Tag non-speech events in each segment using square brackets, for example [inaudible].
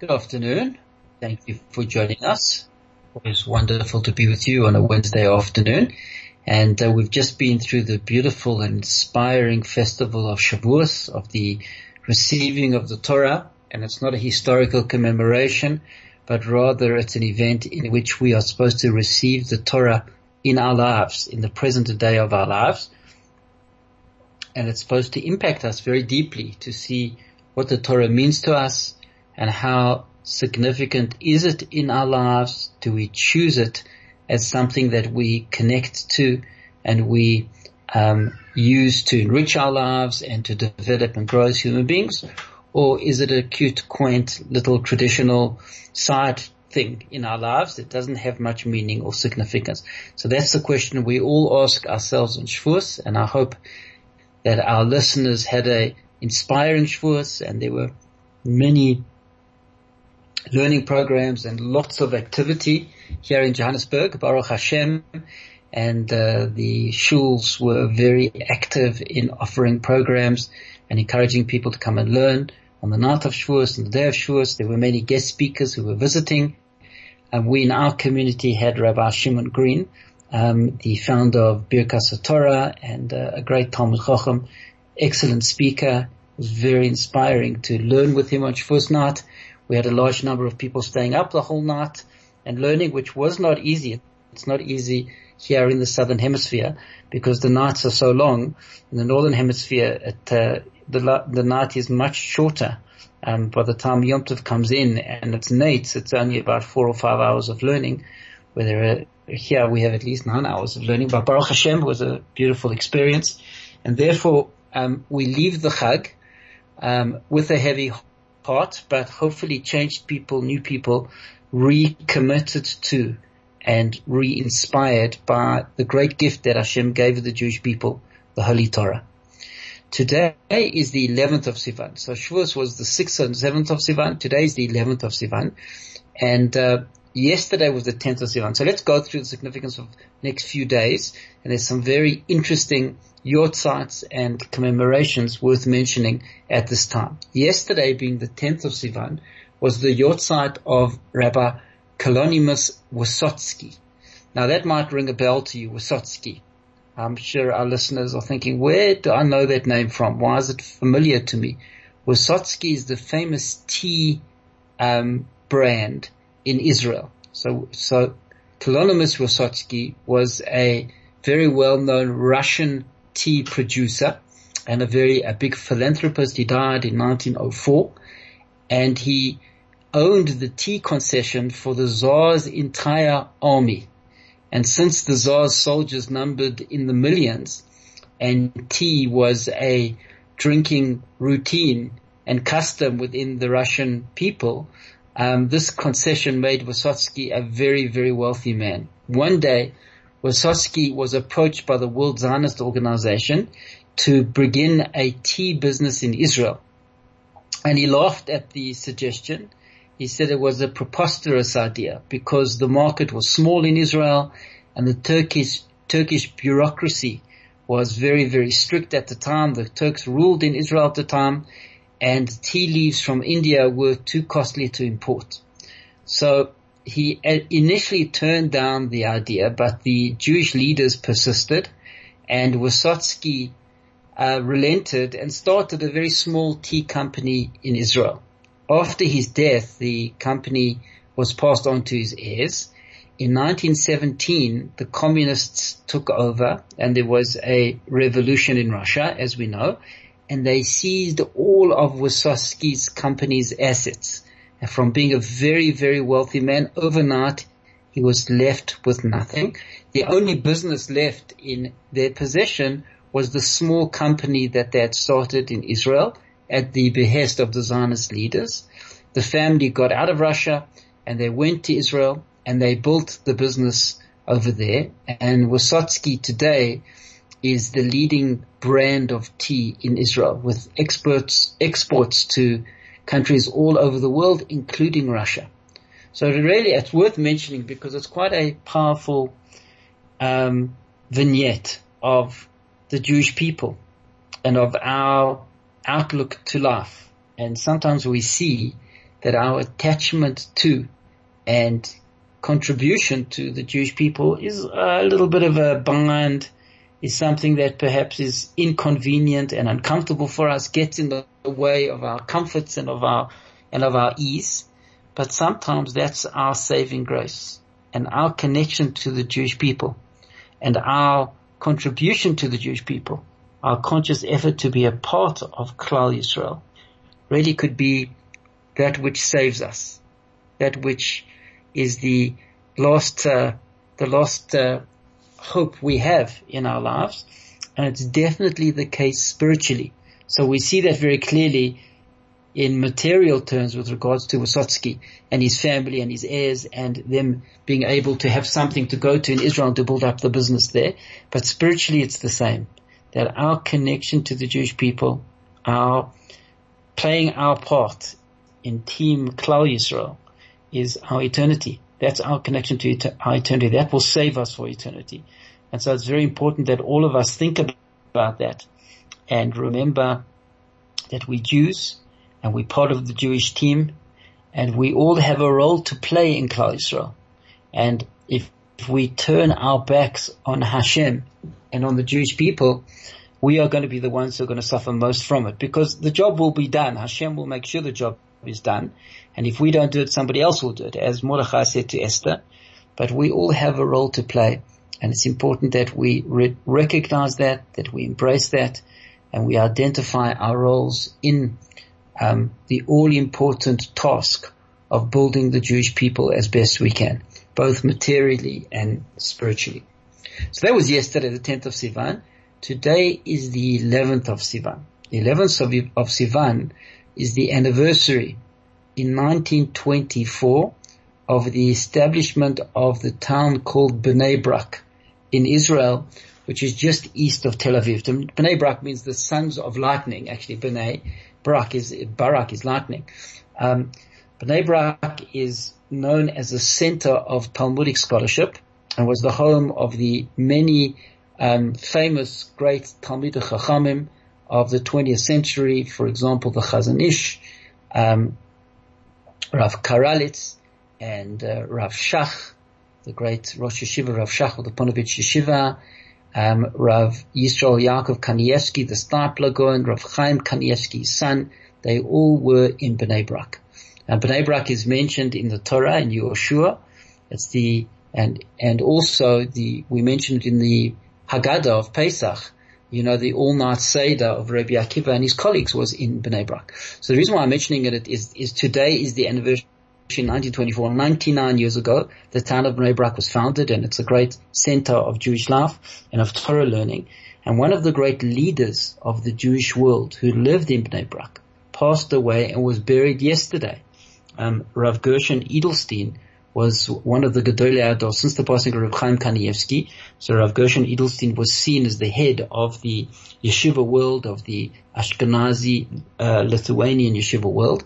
Good afternoon. Thank you for joining us. Always wonderful to be with you on a Wednesday afternoon. And uh, we've just been through the beautiful and inspiring festival of Shavuos, of the receiving of the Torah. And it's not a historical commemoration, but rather it's an event in which we are supposed to receive the Torah in our lives, in the present day of our lives. And it's supposed to impact us very deeply to see what the Torah means to us, and how significant is it in our lives? Do we choose it as something that we connect to and we um, use to enrich our lives and to develop and grow as human beings? Or is it a cute, quaint, little traditional side thing in our lives that doesn't have much meaning or significance? So that's the question we all ask ourselves in Shavuos, and I hope that our listeners had a inspiring Shavuos and there were many learning programs and lots of activity here in Johannesburg, Baruch Hashem, and uh, the shuls were very active in offering programs and encouraging people to come and learn. On the night of Shavuos and the day of Shavuos, there were many guest speakers who were visiting. And we in our community had Rabbi Shimon Green, um, the founder of Birkas Torah and uh, a great Talmud Chacham, excellent speaker. Was very inspiring to learn with him on Shavuos night we had a large number of people staying up the whole night and learning, which was not easy. It's not easy here in the southern hemisphere because the nights are so long. In the northern hemisphere, it, uh, the the night is much shorter. Um, by the time Yom Tov comes in and it's nights, it's only about four or five hours of learning. Where here we have at least nine hours of learning. But Baruch Hashem was a beautiful experience, and therefore um, we leave the Chag um, with a heavy part, but hopefully changed people, new people, recommitted to and re-inspired by the great gift that Hashem gave the Jewish people, the Holy Torah. Today is the 11th of Sivan. So Shavuos was the 6th and 7th of Sivan. Today is the 11th of Sivan. And uh, yesterday was the 10th of Sivan. So let's go through the significance of next few days. And there's some very interesting yahrzeits and commemorations worth mentioning at this time. Yesterday being the 10th of Sivan was the yahrzeit of Rabbi Kalonymus Wysotsky. Now that might ring a bell to you, Wysotsky. I'm sure our listeners are thinking, where do I know that name from? Why is it familiar to me? Wysotsky is the famous tea um, brand in Israel. So, so Kalonymus Wysotsky was a very well-known Russian tea producer and a very a big philanthropist. He died in 1904, and he owned the tea concession for the Tsar's entire army. And since the Tsar's soldiers numbered in the millions, and tea was a drinking routine and custom within the Russian people, um, this concession made Wysotsky a very, very wealthy man. One day, Wysotsky was approached by the World Zionist Organization to begin a tea business in Israel. And he laughed at the suggestion. He said it was a preposterous idea because the market was small in Israel and the Turkish, Turkish bureaucracy was very, very strict at the time. The Turks ruled in Israel at the time and tea leaves from India were too costly to import. So he initially turned down the idea, but the Jewish leaders persisted, and Wysotsky uh, relented and started a very small tea company in Israel. After his death, the company was passed on to his heirs. In 1917, the communists took over and there was a revolution in Russia, as we know, and they seized all of Wysotsky's company's assets from being a very, very wealthy man, overnight he was left with nothing. The only business left in their possession was the small company that they had started in Israel at the behest of the Zionist leaders. the family got out of Russia and they went to Israel and they built the business over there. And Wysotsky today is the leading brand of tea in Israel with exports, exports to countries all over the world, including Russia. So it really it's worth mentioning because it's quite a powerful um, vignette of the Jewish people and of our outlook to life. And sometimes we see that our attachment to and contribution to the Jewish people is a little bit of a bind, is something that perhaps is inconvenient and uncomfortable for us, gets in the way of our comforts and of our, and of our ease. But sometimes that's our saving grace and our connection to the Jewish people and our contribution to the Jewish people, our conscious effort to be a part of Klal Yisrael really could be that which saves us, that which is the last, uh, the last uh, hope we have in our lives, and it's definitely the case spiritually. So we see that very clearly in material terms with regards to Wysotsky and his family and his heirs and them being able to have something to go to in Israel to build up the business there. But spiritually it's the same. That our connection to the Jewish people, our playing our part in Team Klal Yisrael is our eternity. That's our connection to our eternity. That will save us for eternity. And so it's very important that all of us think about that and remember that we Jews and we're part of the Jewish team and we all have a role to play in Klal Yisrael. And if, if we turn our backs on Hashem and on the Jewish people, we are going to be the ones who are going to suffer most from it because the job will be done. Hashem will make sure the job is done. And if we don't do it, somebody else will do it, as Mordechai said to Esther. But we all have a role to play. And it's important that we re- recognize that, that we embrace that, and we identify our roles in um, the all-important task of building the Jewish people as best we can, both materially and spiritually. So that was yesterday, the 10th of Sivan. Today is the 11th of Sivan. The 11th of, of Sivan is the anniversary in 1924 of the establishment of the town called Bnei Brak in Israel, which is just east of Tel Aviv. Bnei Brak means the sons of lightning, actually Bnei. Barak is, Barak is lightning. Um, Bnei Brak is known as a center of Talmudic scholarship and was the home of the many um, famous great Talmudic Chachamim of the 20th century, for example, the Chazon Ish, um, Rav Karelitz, and uh, Rav Shach, the great Rosh Yeshiva Rav Shach of the Ponevezh Yeshiva, um, Rav Yisrael Yaakov Kanievsky, the Steipler Gaon, Rav Chaim Kanievsky's son, they all were in Bnei Brak. And Bnei Brak is mentioned in the Torah in Yehoshua. It's the, and, and also the, we mentioned in the Haggadah of Pesach, you know, the all-night Seder of Rabbi Akiva and his colleagues was in Bnei Brak. So the reason why I'm mentioning it is, is today is the anniversary in 1924, 99 years ago, the town of Bnei Brak was founded and it's a great center of Jewish life and of Torah learning. And one of the great leaders of the Jewish world who lived in Bnei Brak passed away and was buried yesterday. Um, Rav Gershon Edelstein was one of the Gedolei Hador since the passing of Rav Chaim Kanievsky. So Rav Gershon Edelstein was seen as the head of the yeshiva world, of the Ashkenazi uh, Lithuanian yeshiva world.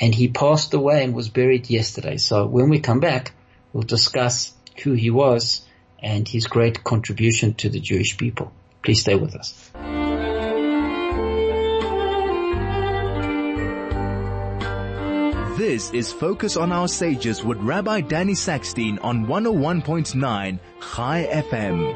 And he passed away and was buried yesterday. So when we come back, we'll discuss who he was and his great contribution to the Jewish people. Please stay with us. This is Focus on Our Sages with Rabbi Danny Sackstein on 101.9 Chai FM.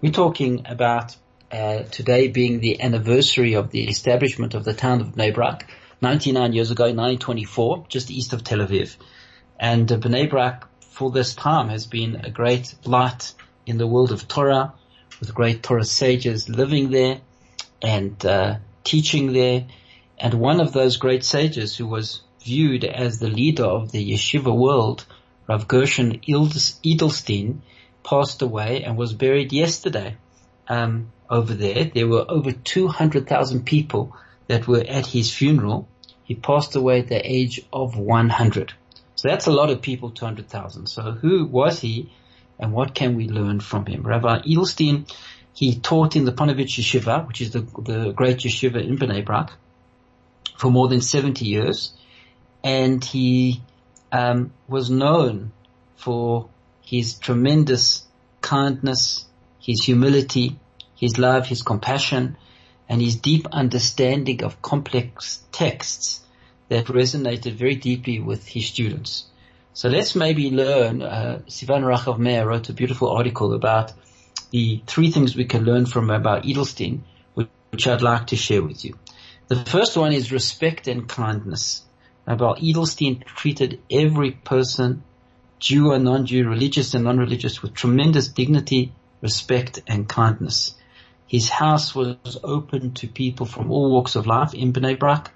We're talking about uh, today being the anniversary of the establishment of the town of Bnei Brak, 99 years ago, 1924, just east of Tel Aviv. And uh, Bnei Brak for this time has been a great light in the world of Torah with great Torah sages living there and uh, teaching there. And one of those great sages who was viewed as the leader of the yeshiva world, Rav Gershon Edelstein, passed away and was buried yesterday um, over there. There were over 200,000 people that were at his funeral. He passed away at the age of 100. So that's a lot of people, 200,000. So who was he and what can we learn from him? Rabbi Edelstein, he taught in the Ponevezh Yeshiva, which is the, the great yeshiva in Bnei Brak, for more than 70 years. And he um, was known for his tremendous kindness, his humility, his love, his compassion, and his deep understanding of complex texts that resonated very deeply with his students. So let's maybe learn, uh, Sivan Rahav-Meir wrote a beautiful article about the three things we can learn from about Edelstein, which I'd like to share with you. The first one is respect and kindness. About Edelstein treated every person, Jew or non-Jew, religious and non-religious, with tremendous dignity, respect and kindness. His house was open to people from all walks of life in Bnei Brak.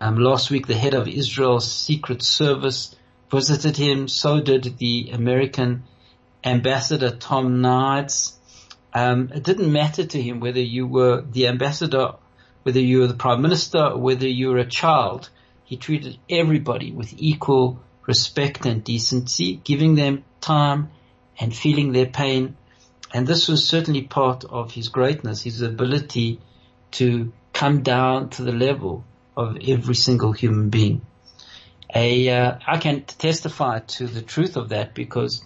Um, last week, the head of Israel's Secret Service visited him. So did the American ambassador Tom Nides. Um, it didn't matter to him whether you were the ambassador, whether you were the prime minister, whether you were a child. He treated everybody with equal respect and decency, giving them time and feeling their pain and this was certainly part of his greatness, his ability to come down to the level of every single human being. A, uh, I can testify to the truth of that because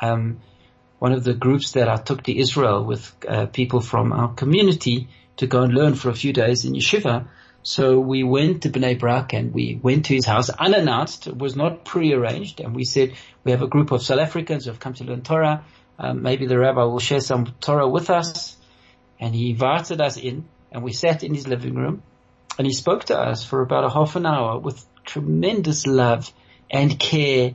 um, one of the groups that I took to Israel with uh, people from our community to go and learn for a few days in yeshiva. So we went to Bnei Brak and we went to his house unannounced. It was not prearranged. And we said, we have a group of South Africans who have come to learn Torah. Um, maybe the rabbi will share some Torah with us. And he invited us in and we sat in his living room and he spoke to us for about a half an hour with tremendous love and care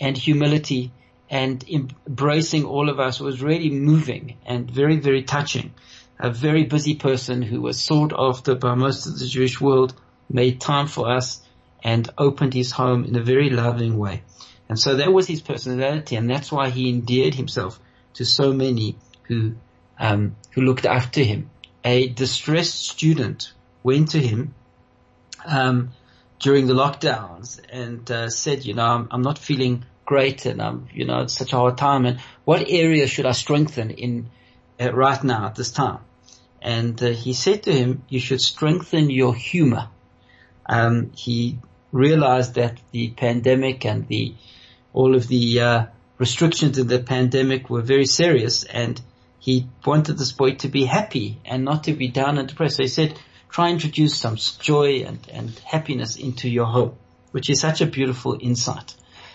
and humility and embracing all of us was really moving and very, very touching. A very busy person who was sought after by most of the Jewish world made time for us and opened his home in a very loving way. And so that was his personality, and that's why he endeared himself to so many who um, who looked after him. A distressed student went to him um, during the lockdowns and uh, said, "You know, I'm, I'm, not feeling great, and I'm, you know, it's such a hard time. And what area should I strengthen in uh, right now at this time?" And uh, he said to him, "You should strengthen your humor." Um, he realized that the pandemic and the all of the uh, restrictions of the pandemic were very serious and he wanted this boy to be happy and not to be down and depressed. So he said, try introduce some joy and, and happiness into your home, which is such a beautiful insight.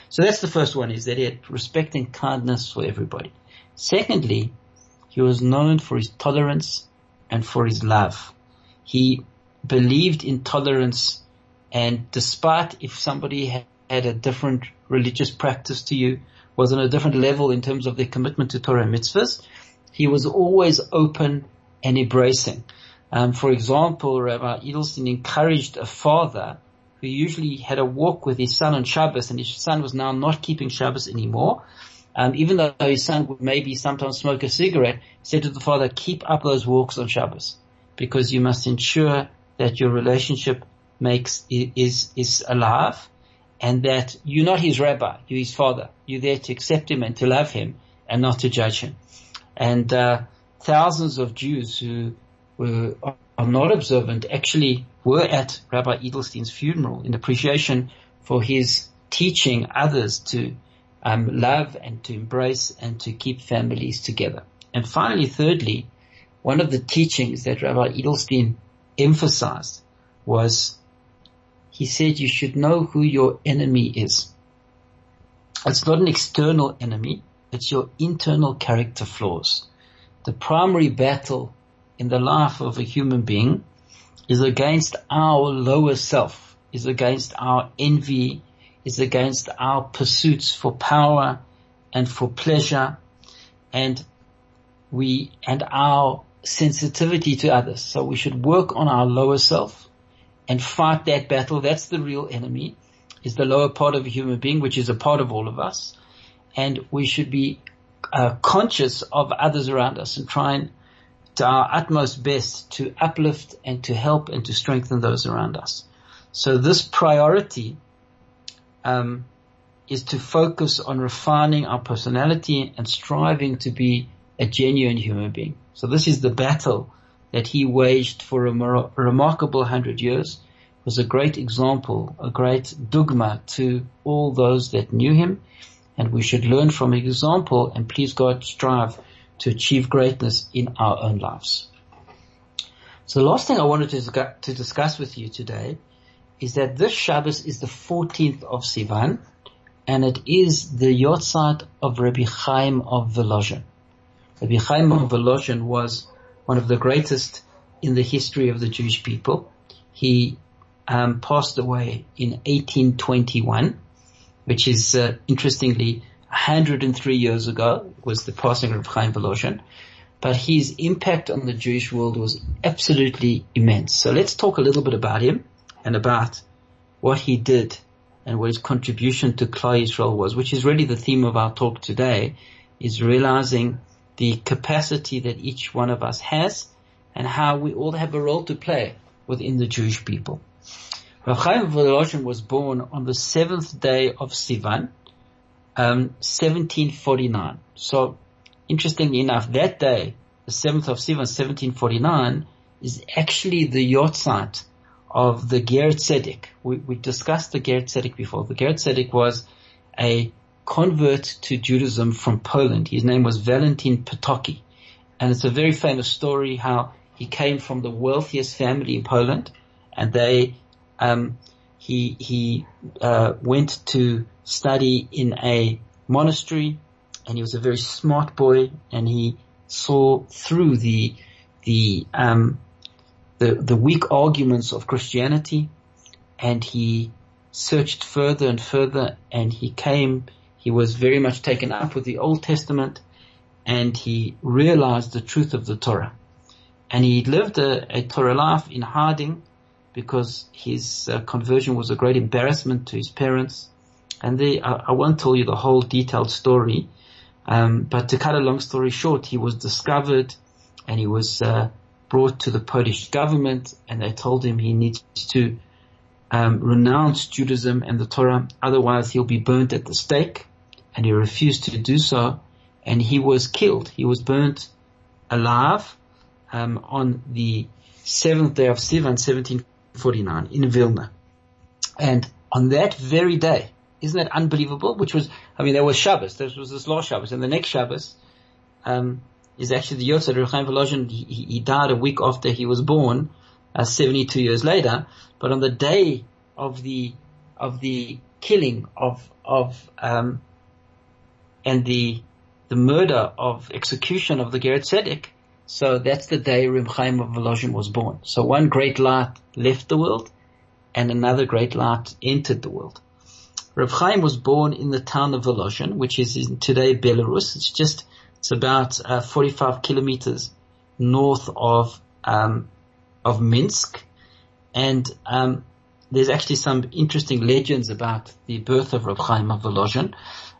So that's the first one is that he had respect and kindness for everybody. Secondly, he was known for his tolerance and for his love. He believed in tolerance and despite if somebody had had a different religious practice to you, was on a different level in terms of their commitment to Torah mitzvahs. He was always open and embracing. Um, for example, Rabbi Edelstein encouraged a father who usually had a walk with his son on Shabbos, and his son was now not keeping Shabbos anymore. Um, even though his son would maybe sometimes smoke a cigarette, he said to the father, keep up those walks on Shabbos because you must ensure that your relationship makes, is, is alive and that you're not his rabbi, you're his father. You're there to accept him and to love him and not to judge him. And uh, thousands of Jews who were are not observant actually were at Rabbi Edelstein's funeral in appreciation for his teaching others to um, love and to embrace and to keep families together. And finally, thirdly, one of the teachings that Rabbi Edelstein emphasized was he said you should know who your enemy is. It's not an external enemy, it's your internal character flaws. The primary battle in the life of a human being is against our lower self, is against our envy, is against our pursuits for power and for pleasure and we, and our sensitivity to others. So we should work on our lower self and fight that battle. That's the real enemy is the lower part of a human being, which is a part of all of us. And we should be uh, conscious of others around us and trying to our utmost best to uplift and to help and to strengthen those around us. So this priority um, is to focus on refining our personality and striving to be a genuine human being. So this is the battle that he waged for a remarkable hundred years. It was a great example, a great dugma to all those that knew him. And we should learn from his example and please God strive to achieve greatness in our own lives. So the last thing I wanted to, to discuss with you today is that this Shabbos is the 14th of Sivan and it is the yahrzeit of Rabbi Chaim of Volozhin. Rabbi Chaim of Volozhin was one of the greatest in the history of the Jewish people. He um, passed away in 1821, which is uh, interestingly 103 years ago was the passing of Chaim Volozhin. But his impact on the Jewish world was absolutely immense. So let's talk a little bit about him and about what he did and what his contribution to Klal Yisrael was, which is really the theme of our talk today, is realizing the capacity that each one of us has and how we all have a role to play within the Jewish people. Rav Chaim Volozhin was born on the seventh day of Sivan, um, 1749. So, interestingly enough, that day, the seventh of Sivan, 1749, is actually the yahrzeit of the Ger Tzedek. We, we discussed the Ger Tzedek before. The Ger Tzedek was a convert to Judaism from Poland. His name was Valentin Potocki. And it's a very famous story how he came from the wealthiest family in Poland and they, um, he, he, uh, went to study in a monastery and he was a very smart boy and he saw through the, the, um, the, the weak arguments of Christianity and he searched further and further and he came, he was very much taken up with the Old Testament and he realized the truth of the Torah. And he lived a, a Torah life in hiding because his uh, conversion was a great embarrassment to his parents. And they, I, I won't tell you the whole detailed story, um, but to cut a long story short, he was discovered and he was uh, brought to the Polish government and they told him he needs to um, renounce Judaism and the Torah, otherwise he'll be burnt at the stake. And he refused to do so, and he was killed. He was burnt alive um, on the seventh day of Sivan, 1749, in Vilna. And on that very day, isn't that unbelievable? Which was, I mean, there was Shabbos. There was this last Shabbos, and the next Shabbos, um, is actually the yahrzeit. Reb Chaim he, he, died a week after he was born, uh, 72 years later. But on the day of the of the killing of of um, and the the murder of execution of the Ger Tzedek, so that's the day Reb Chaim of was born. So one great light left the world, and another great light entered the world. Reb Chaim was born in the town of Volozhin, which is in today Belarus. It's just it's about uh, 45 kilometers north of um, of Minsk, and um, there's actually some interesting legends about the birth of Reb Chaim of Volozhin.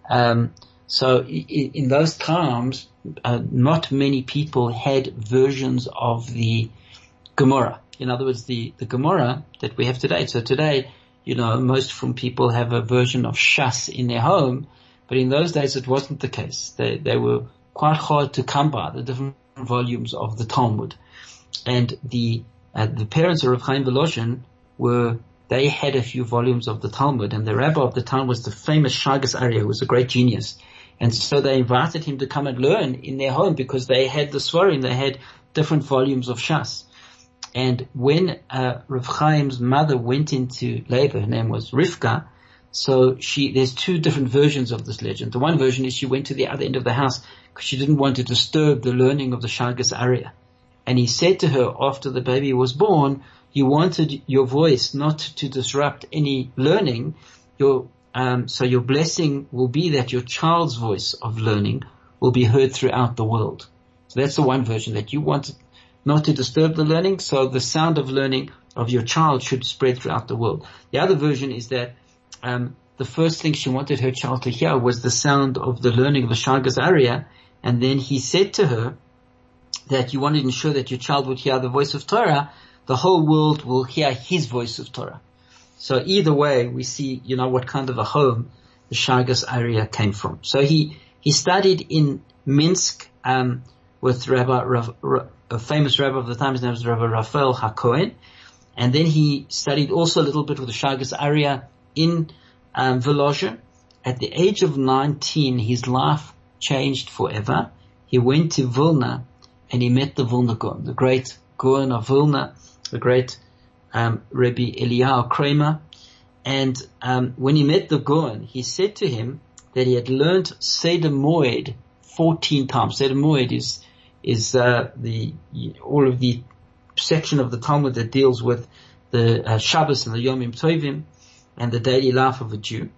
Um, so in, in, those times, uh, not many people had versions of the Gemara. In other words, the, the Gemara that we have today. So today, you know, most from people have a version of Shas in their home, but in those days it wasn't the case. They, they were quite hard to come by, the different volumes of the Talmud. And the, uh, the parents of Rav Chaim Volozhin were, they had a few volumes of the Talmud and the rabbi of the town was the famous Shagas Aryeh, who was a great genius. And so they invited him to come and learn in their home because they had the Svarim, they had different volumes of Shas. And when uh, Rav Chaim's mother went into labor, her name was Rivka, so she, there's two different versions of this legend. The one version is she went to the other end of the house because she didn't want to disturb the learning of the Shagas Aryeh. And he said to her after the baby was born, you wanted your voice not to disrupt any learning. Your, um, so your blessing will be that your child's voice of learning will be heard throughout the world. So that's the one version that you wanted not to disturb the learning. So the sound of learning of your child should spread throughout the world. The other version is that um, the first thing she wanted her child to hear was the sound of the learning of the Shagas Aryeh. And then he said to her that you wanted to ensure that your child would hear the voice of Torah, the whole world will hear his voice of Torah. So either way, we see, you know, what kind of a home the Shagas Aryeh came from. So he, he studied in Minsk, um, with Rabbi, Rav, a famous rabbi of the time, his name was Rabbi Raphael HaKohen. And then he studied also a little bit with the Shagas Aryeh in, um. At the age of 19, his life changed forever. He went to Vilna and he met the Vilna Gaon, the great Gaon of Vilna, the great um, Rabbi Eliyahu Kramer. And um, when he met the Gaon, he said to him that he had learned Seder Moed 14 times. Seder Moed is is uh, the all of the section of the Talmud that deals with the uh, Shabbos and the Yomim Tovim and the daily life of a Jew.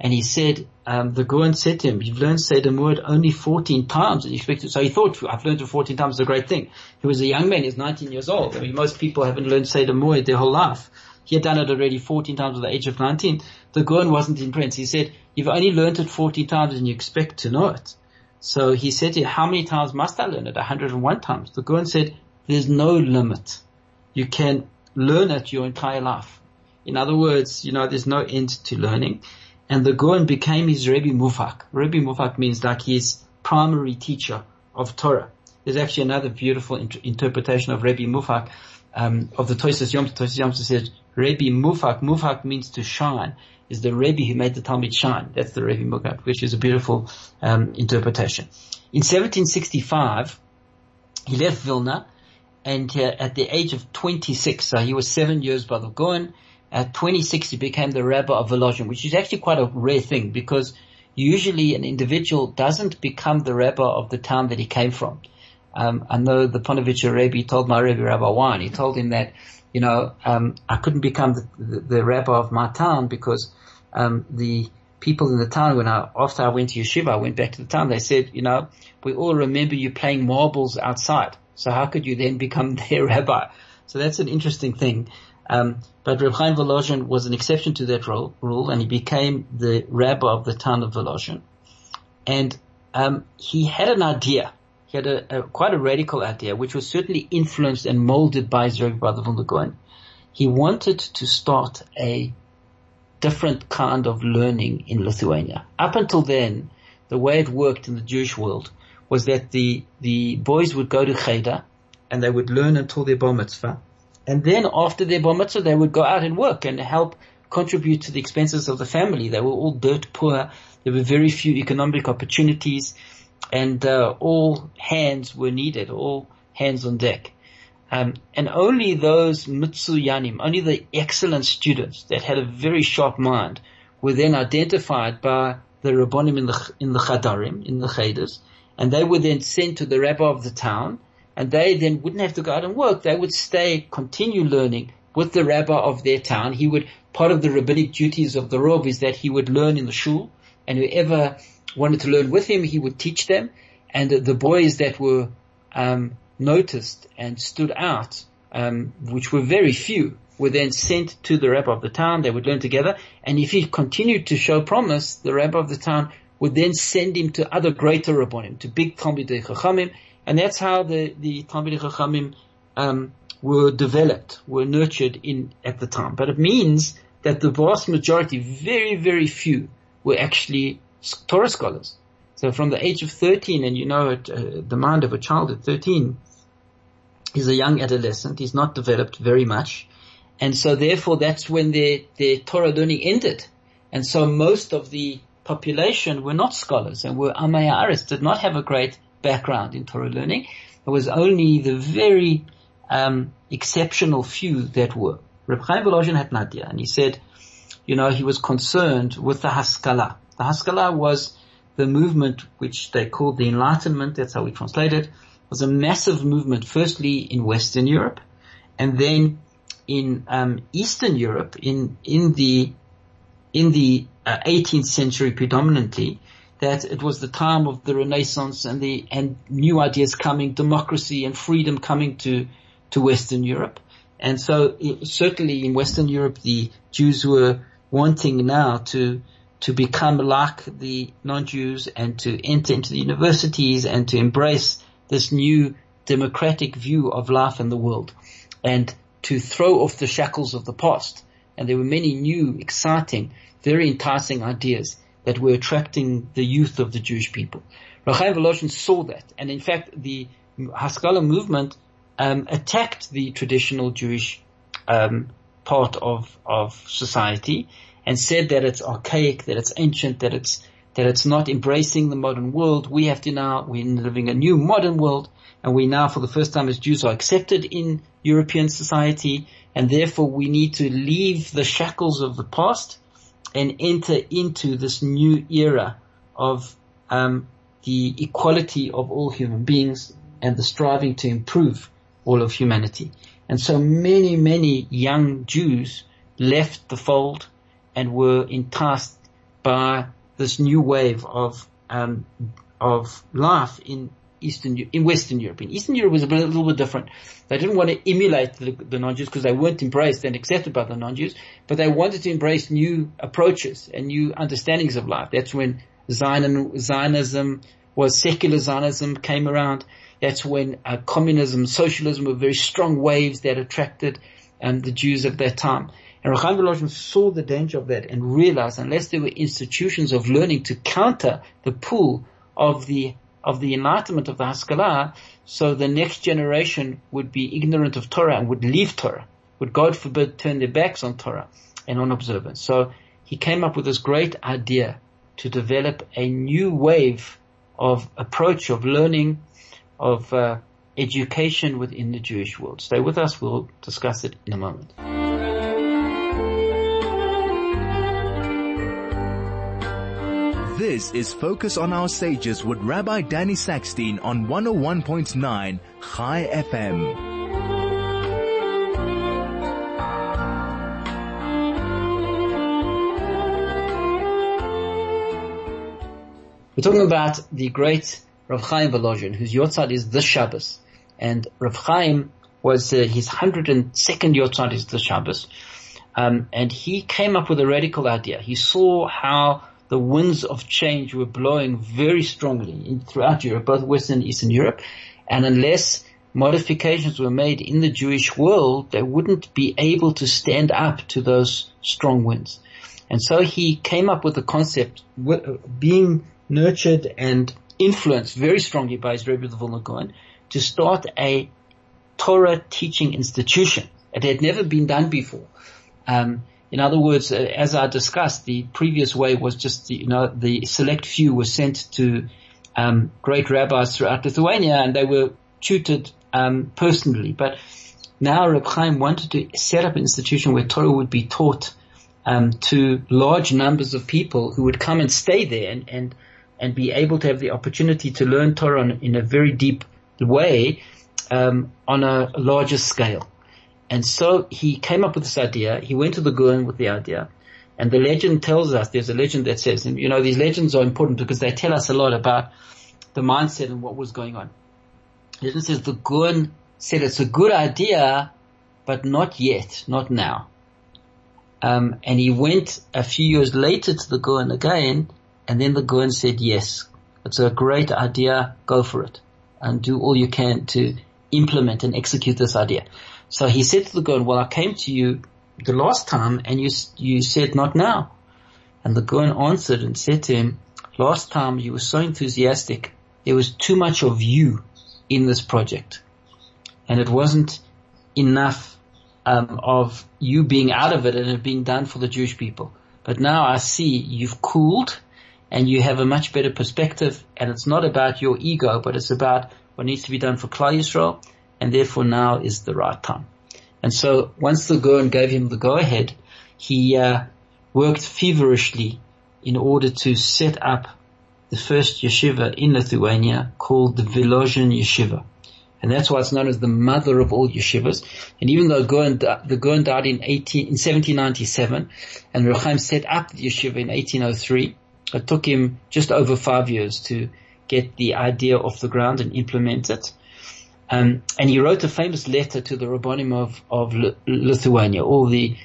And he said, um, the Gaon said to him, you've learned Seder Moed only 14 times. And he expected, so he thought, I've learned it 14 times, it's a great thing. He was a young man, he's 19 years old. I mean, most people haven't learned Seder Moed their whole life. He had done it already 14 times at the age of 19. The Gaon wasn't impressed. He said, you've only learned it 14 times and you expect to know it. So he said to him, how many times must I learn it? 101 times. The Gaon said, there's no limit. You can learn it your entire life. In other words, you know, there's no end to learning and the Gaon became his Rebbe Muvhak. Rebbe Muvhak means like his primary teacher of Torah. There's actually another beautiful inter- interpretation of Rebbe Muvhak um, of the Tosis Yom. Tosis Yom says Rebbe Muvhak. Muvhak means to shine. Is the Rebbe who made the Talmud shine? That's the Rebbe Muvhak, which is a beautiful um, interpretation. In 1765, he left Vilna, and uh, at the age of 26, so he was seven years by the at 26 he became the rabbi of Volozhin, which is actually quite a rare thing because usually an individual doesn't become the rabbi of the town that he came from. Um, I know the Ponevezher Rebbe told my Rebbe Rabbi Wein, he told him that, you know, um, I couldn't become the, the, the, rabbi of my town because um, the people in the town, when I, after I went to yeshiva, I went back to the town, they said, you know, we all remember you playing marbles outside. So how could you then become [laughs] their rabbi? So that's an interesting thing. Um, but Reb Chaim Volozhin was an exception to that rule, rule, and he became the rabbi of the town of Volozhin. And um, he had an idea. He had a, a, quite a radical idea, which was certainly influenced and molded by his Rebbe brother von der He wanted to start a different kind of learning in Lithuania. Up until then, the way it worked in the Jewish world was that the the boys would go to Cheder and they would learn until their bar mitzvah and then after their bar mitzvah, they would go out and work and help contribute to the expenses of the family. They were all dirt poor. There were very few economic opportunities and uh, all hands were needed, all hands on deck. Um, and only those mitzuyanim, only the excellent students that had a very sharp mind were then identified by the rabbonim in the, in the chadarim, in the cheders, and they were then sent to the rabbi of the town, and they then wouldn't have to go out and work. They would stay, continue learning with the rabbi of their town. He would, part of the rabbinic duties of the Rav is that he would learn in the shul and whoever wanted to learn with him, he would teach them. And the boys that were, um, noticed and stood out, um, which were very few, were then sent to the rabbi of the town. They would learn together. And if he continued to show promise, the rabbi of the town would then send him to other greater rabbonim, to big Talmidei Chachamim, and that's how the, the Talmidei Chachamim, um, were developed, were nurtured in, at the time. But it means that the vast majority, very, very few, were actually Torah scholars. So from the age of 13, and you know, at, uh, the mind of a child at 13 is a young adolescent. He's not developed very much. And so therefore that's when their, their Torah learning ended. And so most of the population were not scholars and were Amayaris, did not have a great background in Torah learning. It was only the very um, exceptional few that were. Reb Chaim had Nadia, and he said, you know, he was concerned with the Haskalah. The Haskalah was the movement which they called the Enlightenment, that's how we translate it, was a massive movement firstly in Western Europe and then in um, Eastern Europe in in the in the uh, 18th century predominantly that it was the time of the Renaissance and the and new ideas coming, democracy and freedom coming to to Western Europe. And so certainly in Western Europe, the Jews were wanting now to to become like the non-Jews and to enter into the universities and to embrace this new democratic view of life in the world and to throw off the shackles of the past. And there were many new, exciting, very enticing ideas that were attracting the youth of the Jewish people. Rav Chaim Volozhin saw that. And in fact, the Haskalah movement um, attacked the traditional Jewish um, part of of society and said that it's archaic, that it's ancient, that it's that it's not embracing the modern world. We have to now we're living a new modern world, and we now, for the first time, as Jews, are accepted in European society, and therefore we need to leave the shackles of the past and enter into this new era of um, the equality of all human beings and the striving to improve all of humanity. And so many, many young Jews left the fold and were enticed by this new wave of um, of life in Eastern in Western Europe. In Eastern Europe was a little bit different. They didn't want to emulate the, the non-Jews because they weren't embraced and accepted by the non-Jews, but they wanted to embrace new approaches and new understandings of life. That's when Zionism was secular Zionism came around. That's when uh, communism, socialism were very strong waves that attracted um, the Jews of that time. And Reb Chaim Volozhin saw the danger of that and realized unless there were institutions of learning to counter the pull of the of the enlightenment of the Haskalah, so the next generation would be ignorant of Torah and would leave Torah, would God forbid turn their backs on Torah and on observance. So he came up with this great idea to develop a new wave of approach of learning of uh, education within the Jewish world. Stay with us. We'll discuss it in a moment. This is Focus on Our Sages with Rabbi Danny Sackstein on 101.9 Chai FM. We're talking about the great Rav Chaim Volozhin, whose Yortzeit is this Shabbos. And Rav Chaim was uh, his 102nd Yortzeit is the Shabbos. Um, and he came up with a radical idea. He saw how the winds of change were blowing very strongly throughout Europe, both Western and Eastern Europe. And unless modifications were made in the Jewish world, they wouldn't be able to stand up to those strong winds. And so he came up with the concept, being nurtured and influenced very strongly by his Rebbe the Vilna Gaon to start a Torah teaching institution. It had never been done before. Um, in other words, uh, as I discussed, the previous way was just, you know, the select few were sent to um, great rabbis throughout Lithuania and they were tutored um, personally. But now Reb Chaim wanted to set up an institution where Torah would be taught um, to large numbers of people who would come and stay there and, and and be able to have the opportunity to learn Torah in a very deep way um, on a larger scale. And so he came up with this idea. He went to the Gaon with the idea. And the legend tells us, there's a legend that says, and you know, these legends are important because they tell us a lot about the mindset and what was going on. The legend says the Gaon said it's a good idea, but not yet, not now. Um, and he went a few years later to the Gaon again and then the Gaon said, yes, it's a great idea. Go for it and do all you can to implement and execute this idea. So he said to the Gaon, well, I came to you the last time and you, you said not now. And the Gaon answered and said to him, last time you were so enthusiastic. There was too much of you in this project and it wasn't enough um, of you being out of it and it being done for the Jewish people. But now I see you've cooled and you have a much better perspective and it's not about your ego, but it's about what needs to be done for Klal Yisrael and therefore now is the right time. And so once the Gaon gave him the go ahead, he uh, worked feverishly in order to set up the first yeshiva in Lithuania called the Volozhin Yeshiva. And that's why it's known as the mother of all yeshivas. And even though the Gaon died in 18, in 1797 and Reb Chaim set up the yeshiva in 1803, it took him just over five years to get the idea off the ground and implement it. Um, and he wrote a famous letter to the Rabbonim of, of Lithuania, all the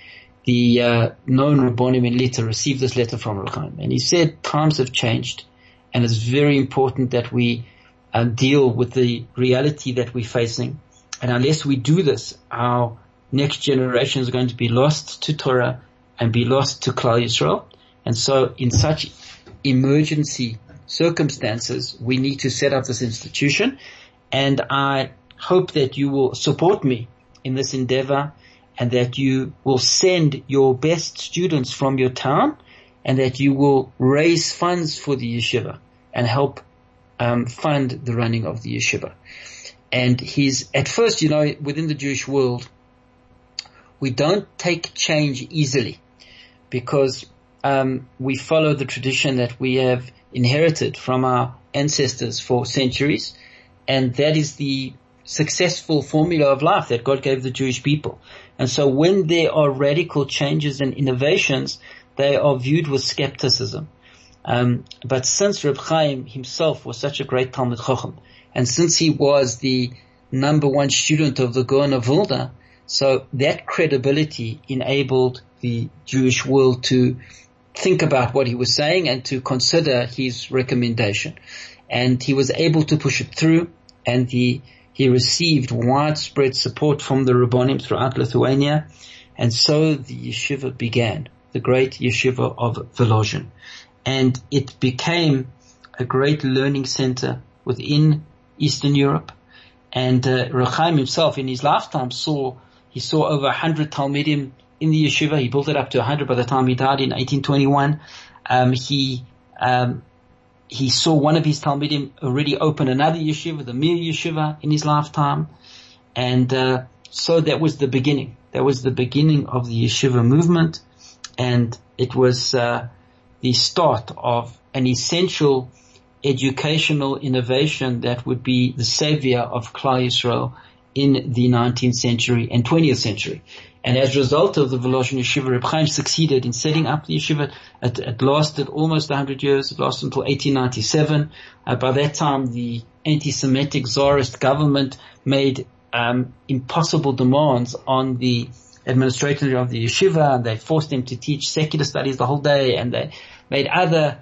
the uh, known Rabbonim in Lita received this letter from Reb and he said times have changed, and it's very important that we uh, deal with the reality that we're facing. And unless we do this, our next generation is going to be lost to Torah and be lost to Klal Yisrael. And so in such emergency circumstances, we need to set up this institution. And I hope that you will support me in this endeavor and that you will send your best students from your town and that you will raise funds for the yeshiva and help um, fund the running of the yeshiva. And he's, at first, you know, within the Jewish world, we don't take change easily because um, we follow the tradition that we have inherited from our ancestors for centuries, and that is the successful formula of life that God gave the Jewish people. And so when there are radical changes and innovations, they are viewed with skepticism. Um, but since Reb Chaim himself was such a great talmid chacham, and since he was the number one student of the Gaon of Vilna, so that credibility enabled the Jewish world to think about what he was saying and to consider his recommendation. And he was able to push it through and he, he received widespread support from the Rabbonim throughout Lithuania. And so the yeshiva began, the great yeshiva of Volozhin. And it became a great learning center within Eastern Europe. And uh, Reb Chaim himself in his lifetime saw, he saw over a hundred talmidim in the yeshiva. He built it up to 100 by the time he died in 1821. Um, he um, he saw one of his talmidim already open another yeshiva, the Mir yeshiva, in his lifetime, and uh, so that was the beginning. That was the beginning of the yeshiva movement, and it was uh, the start of an essential educational innovation that would be the savior of Klal Yisrael in the 19th century and 20th century. And as a result of the Volozhin Yeshiva, Reb Chaim succeeded in setting up the yeshiva. It, it lasted almost 100 years. It lasted until 1897. Uh, by that time, the anti-Semitic Tsarist government made um, impossible demands on the administrator of the yeshiva, and they forced him to teach secular studies the whole day, and they made other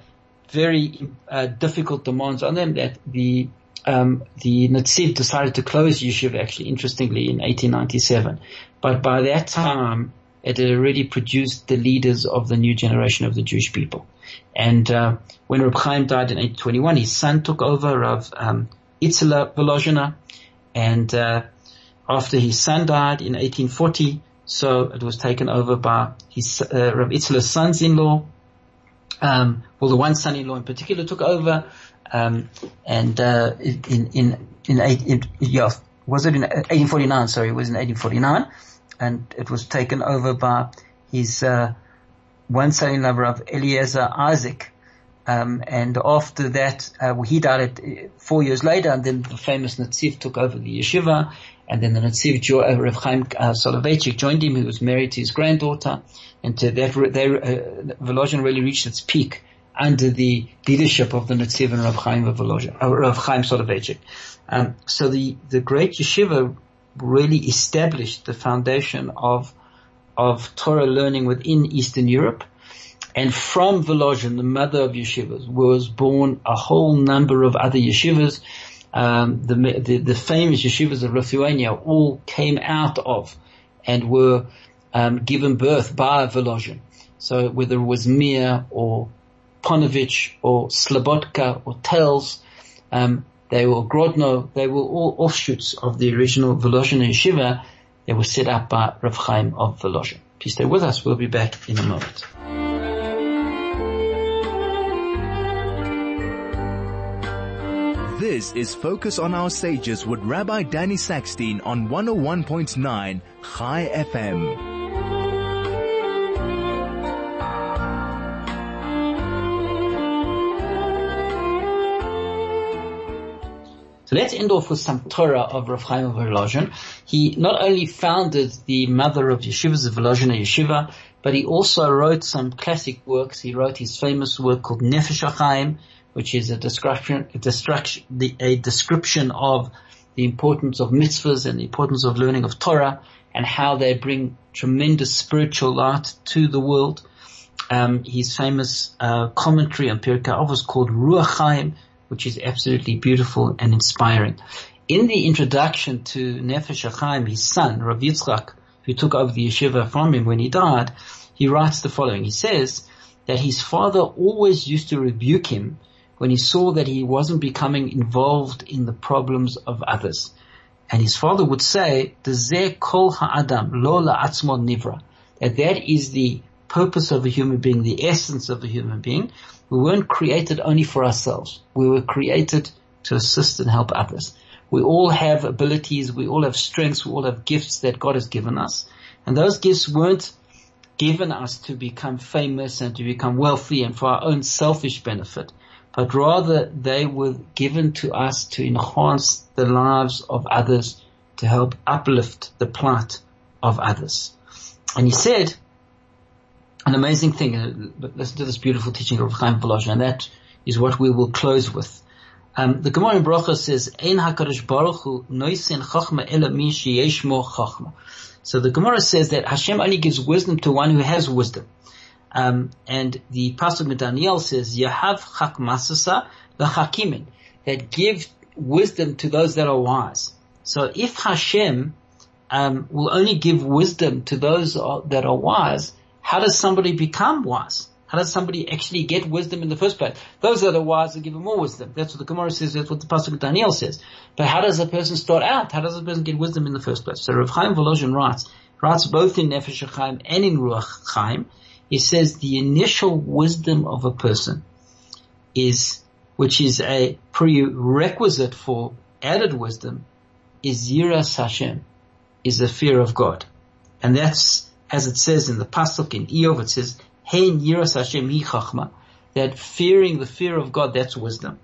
very uh, difficult demands on them that the um, the Netziv decided to close yeshiva actually interestingly in 1897. But by that time, it had already produced the leaders of the new generation of the Jewish people. And uh, when Reb Chaim died in 1821, his son took over of um, Itzela Volozhina, and uh, after his son died in 1840, so it was taken over by his uh, Rav Itzela's sons-in-law. Um, well, the one son-in-law in particular took over, um, and uh, in in in, in yeah, was it in 1849? Sorry, it was in 1849 and it was taken over by his uh, one son-in-law of Eliezer Isaac. Um, and after that, uh, he died at, uh, four years later, and then the famous Netziv took over the yeshiva, and then the Netziv uh, Rav Chaim uh, Soloveitchik joined him. He was married to his granddaughter, and to that, they, uh, Volozhin really reached its peak under the leadership of the Netziv and Rav Chaim uh, Rav Chaim Soloveitchik. Um, so the the great yeshiva really established the foundation of of Torah learning within Eastern Europe. And from Volozhin, the mother of yeshivas, was born a whole number of other yeshivas. Um, the, the, the famous yeshivas of Lithuania all came out of and were um, given birth by Volozhin. So whether it was Mir or Ponevezh or Slobodka or Telz, um, they were Grodno, they were all offshoots of the original Volozhin Yeshiva that were set up by Rav Chaim of Volozhin. Please stay with us. We'll be back in a moment. This is Focus on Our Sages with Rabbi Danny Sackstein on 101.9 Chai FM. So let's end off with some Torah of Rav Chaim of Volozhin. He not only founded the mother of yeshivas of Volozhin Yeshiva, but he also wrote some classic works. He wrote his famous work called Nefesh HaChaim, which is a description, a description, a description of the importance of mitzvahs and the importance of learning of Torah and how they bring tremendous spiritual light to the world. Um, his famous uh, commentary on Pirkei Avos called Ruach Chaim, which is absolutely beautiful and inspiring. In the introduction to Nefesh HaChaim, his son, Rav Yitzchak, who took over the yeshiva from him when he died, he writes the following. He says that his father always used to rebuke him when he saw that he wasn't becoming involved in the problems of others. And his father would say, kol ha'adam lo la'atzmo nivra. That that is the purpose of a human being, the essence of a human being. We weren't created only for ourselves. We were created to assist and help others. We all have abilities, we all have strengths, we all have gifts that God has given us. And those gifts weren't given us to become famous and to become wealthy and for our own selfish benefit, but rather they were given to us to enhance the lives of others, to help uplift the plight of others. And he said, an amazing thing, uh, listen to this beautiful teaching of Chaim Volozhin, and that is what we will close with. Um, the Gemara in Bracha says, "Ein Hakadosh Baruch Hu noisin chachma ela mi sheyesh mo chachma." So the Gemara says that Hashem only gives wisdom to one who has wisdom. Um, and the pasuk in Daniel says, "Yahav chakmasasa lechakimin," that give wisdom to those that are wise. So if Hashem um, will only give wisdom to those that are wise, how does somebody become wise? How does somebody actually get wisdom in the first place? Those that are wise are given more wisdom. That's what the Gemara says. That's what the Pasuk Daniel says. But how does a person start out? How does a person get wisdom in the first place? So Rav Chaim Volozhin writes, writes both in Nefesh Chaim and in Ruach Chaim. He says the initial wisdom of a person is, which is a prerequisite for added wisdom, is Yiras Hashem, is the fear of God. And that's, as it says in the Pasuk in Iyov, it says, Hein yiras Hashem hi chachma. That fearing the fear of God, that's wisdom.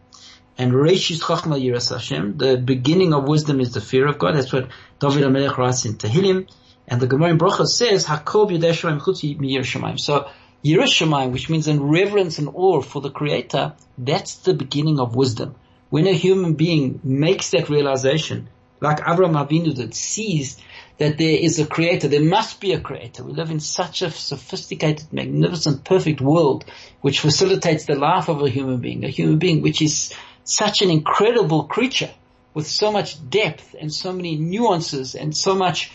And Reishis chachma yiras Hashem. The beginning of wisdom is the fear of God. That's what David HaMelech writes in Tehillim. And the Gemara in Bracha says, Hakob Yidei Chutzi Mi Yerushalayim. So, yiras shamayim, which means in reverence and awe for the Creator, that's the beginning of wisdom. When a human being makes that realization, like Avraham Avinu that sees that there is a creator. There must be a creator. We live in such a sophisticated, magnificent, perfect world which facilitates the life of a human being, a human being which is such an incredible creature with so much depth and so many nuances and so much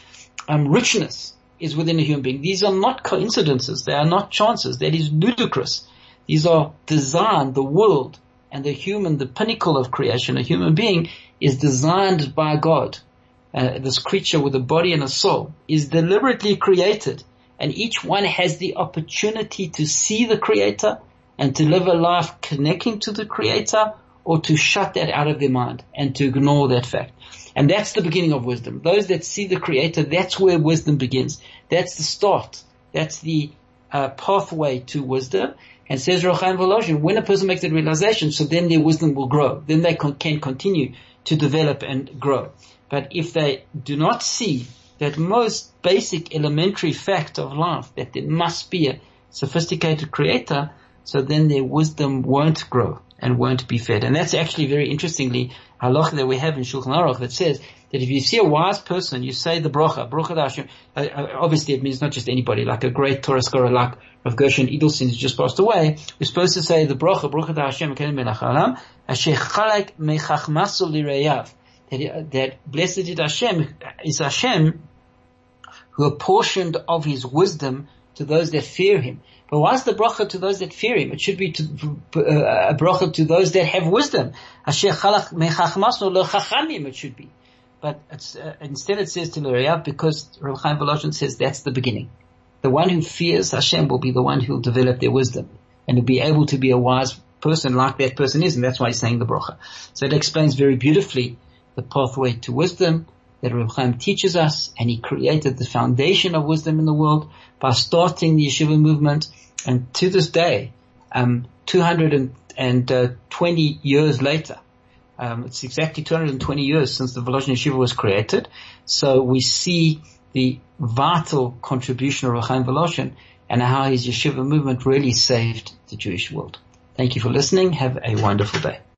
um, richness is within a human being. These are not coincidences. They are not chances. That is ludicrous. These are designed, the world and the human, the pinnacle of creation, a human being is designed by God uh, this creature with a body and a soul is deliberately created and each one has the opportunity to see the creator and to live a life connecting to the creator or to shut that out of their mind and to ignore that fact. And that's the beginning of wisdom. Those that see the creator, that's where wisdom begins. That's the start. That's the uh, pathway to wisdom. And says Rav Chaim Volozhin, when a person makes that realization, so then their wisdom will grow. Then they con- can continue to develop and grow. But if they do not see that most basic elementary fact of life, that there must be a sophisticated creator, so then their wisdom won't grow and won't be fed. And that's actually very interestingly halach that we have in Shulchan Aruch that says that if you see a wise person, you say the bracha, bracha Hashem. Uh, uh, obviously it means not just anybody, like a great Torah scholar like Rav Gershon Edelstein who's just passed away. We're supposed to say the bracha, bracha Hashem, asher chalak mechachmasu lireyav that, that blessed is Hashem, is Hashem who apportioned of his wisdom to those that fear him. But what's the bracha to those that fear him? It should be to, uh, a bracha to those that have wisdom. Mechachmasno it should be. But uh, instead it says to L'Reyav because Rav Chaim Volozhin says that's the beginning. The one who fears Hashem will be the one who will develop their wisdom and will be able to be a wise person like that person is, and that's why he's saying the bracha. So it explains very beautifully the pathway to wisdom that Reb Chaim teaches us, and he created the foundation of wisdom in the world by starting the yeshiva movement. And to this day, um, 220 years later, um, it's exactly 220 years since the Volozhin Yeshiva was created. So we see the vital contribution of Reb Chaim Volozhin and how his yeshiva movement really saved the Jewish world. Thank you for listening. Have a wonderful day.